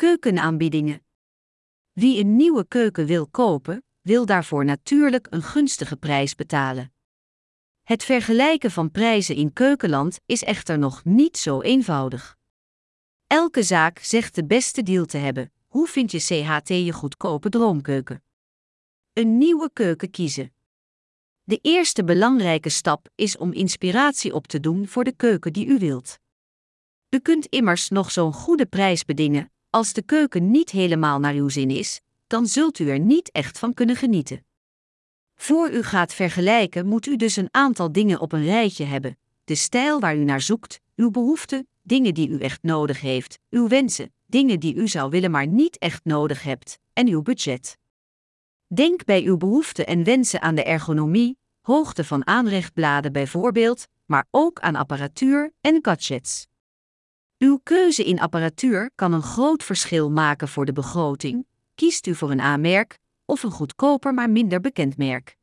Keukenaanbiedingen. Wie een nieuwe keuken wil kopen, wil daarvoor natuurlijk een gunstige prijs betalen. Het vergelijken van prijzen in keukenland is echter nog niet zo eenvoudig. Elke zaak zegt de beste deal te hebben. Hoe vind je CHT je goedkope droomkeuken? Een nieuwe keuken kiezen. De eerste belangrijke stap is om inspiratie op te doen voor de keuken die u wilt. U kunt immers nog zo'n goede prijs bedingen, als de keuken niet helemaal naar uw zin is, dan zult u er niet echt van kunnen genieten. Voor u gaat vergelijken, moet u dus een aantal dingen op een rijtje hebben: de stijl waar u naar zoekt, uw behoeften, dingen die u echt nodig heeft, uw wensen, dingen die u zou willen maar niet echt nodig hebt, en uw budget. Denk bij uw behoeften en wensen aan de ergonomie, hoogte van aanrechtbladen bijvoorbeeld, maar ook aan apparatuur en gadgets. Uw keuze in apparatuur kan een groot verschil maken voor de begroting. Kiest u voor een A-merk of een goedkoper maar minder bekend merk.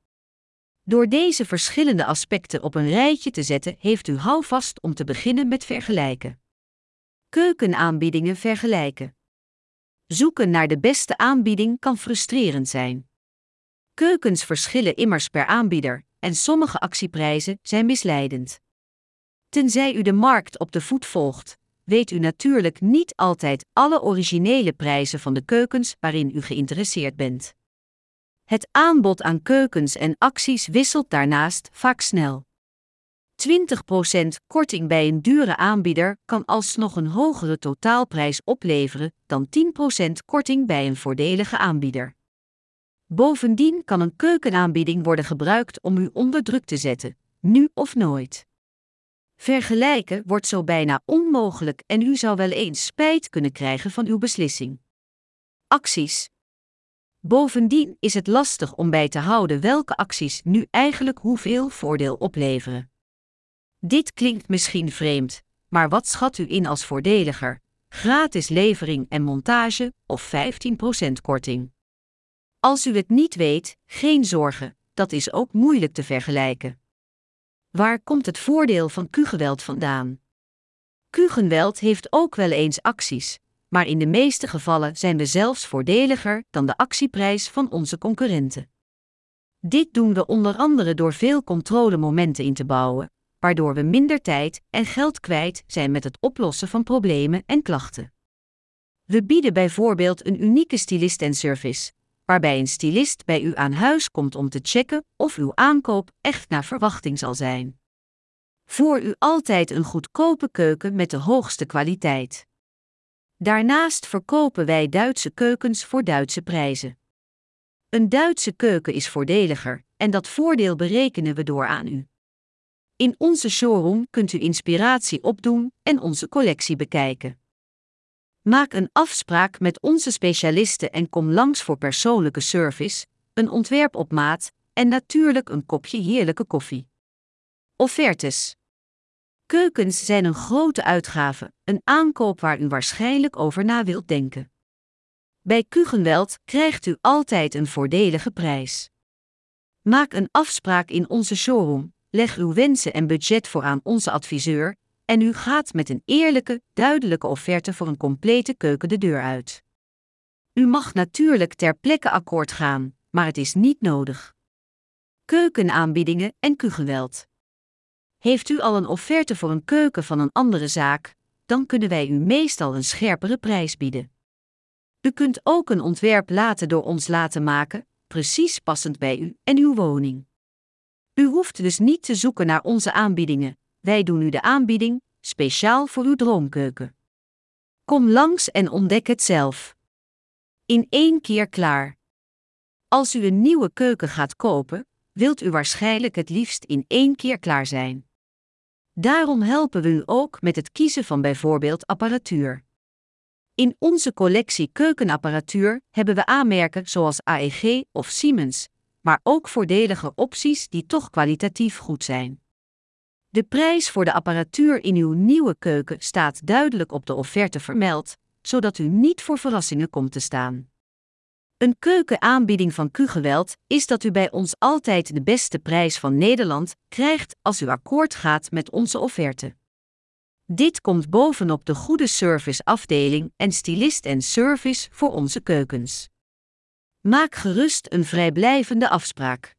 Door deze verschillende aspecten op een rijtje te zetten, heeft u houvast om te beginnen met vergelijken. Keukenaanbiedingen vergelijken. Zoeken naar de beste aanbieding kan frustrerend zijn. Keukens verschillen immers per aanbieder en sommige actieprijzen zijn misleidend. Tenzij u de markt op de voet volgt, weet u natuurlijk niet altijd alle originele prijzen van de keukens waarin u geïnteresseerd bent. Het aanbod aan keukens en acties wisselt daarnaast vaak snel. 20% korting bij een dure aanbieder kan alsnog een hogere totaalprijs opleveren dan 10% korting bij een voordelige aanbieder. Bovendien kan een keukenaanbieding worden gebruikt om u onder druk te zetten, nu of nooit. Vergelijken wordt zo bijna onmogelijk en u zou wel eens spijt kunnen krijgen van uw beslissing. Acties. Bovendien is het lastig om bij te houden welke acties nu eigenlijk hoeveel voordeel opleveren. Dit klinkt misschien vreemd, maar wat schat u in als voordeliger? Gratis levering en montage of 15% korting? Als u het niet weet, geen zorgen, dat is ook moeilijk te vergelijken. Waar komt het voordeel van Q-geweld vandaan? Q-geweld heeft ook wel eens acties, maar in de meeste gevallen zijn we zelfs voordeliger dan de actieprijs van onze concurrenten. Dit doen we onder andere door veel controlemomenten in te bouwen, waardoor we minder tijd en geld kwijt zijn met het oplossen van problemen en klachten. We bieden bijvoorbeeld een unieke stylist en service, waarbij een stylist bij u aan huis komt om te checken of uw aankoop echt naar verwachting zal zijn. Voor u altijd een goedkope keuken met de hoogste kwaliteit. Daarnaast verkopen wij Duitse keukens voor Duitse prijzen. Een Duitse keuken is voordeliger en dat voordeel berekenen we door aan u. In onze showroom kunt u inspiratie opdoen en onze collectie bekijken. Maak een afspraak met onze specialisten en kom langs voor persoonlijke service, een ontwerp op maat en natuurlijk een kopje heerlijke koffie. Offertes. Keukens zijn een grote uitgave, een aankoop waar u waarschijnlijk over na wilt denken. Bij Kugenweld krijgt u altijd een voordelige prijs. Maak een afspraak in onze showroom, leg uw wensen en budget voor aan onze adviseur en u gaat met een eerlijke, duidelijke offerte voor een complete keuken de deur uit. U mag natuurlijk ter plekke akkoord gaan, maar het is niet nodig. Keukenaanbiedingen en Kugenweld. Heeft u al een offerte voor een keuken van een andere zaak, dan kunnen wij u meestal een scherpere prijs bieden. U kunt ook een ontwerp laten door ons laten maken, precies passend bij u en uw woning. U hoeft dus niet te zoeken naar onze aanbiedingen, wij doen u de aanbieding, speciaal voor uw droomkeuken. Kom langs en ontdek het zelf. In één keer klaar. Als u een nieuwe keuken gaat kopen, wilt u waarschijnlijk het liefst in één keer klaar zijn. Daarom helpen we u ook met het kiezen van bijvoorbeeld apparatuur. In onze collectie keukenapparatuur hebben we aanmerken zoals AEG of Siemens, maar ook voordelige opties die toch kwalitatief goed zijn. De prijs voor de apparatuur in uw nieuwe keuken staat duidelijk op de offerte vermeld, zodat u niet voor verrassingen komt te staan. Een keukenaanbieding van Q-geweld is dat u bij ons altijd de beste prijs van Nederland krijgt als u akkoord gaat met onze offerte. Dit komt bovenop de goede serviceafdeling en stylist en service voor onze keukens. Maak gerust een vrijblijvende afspraak.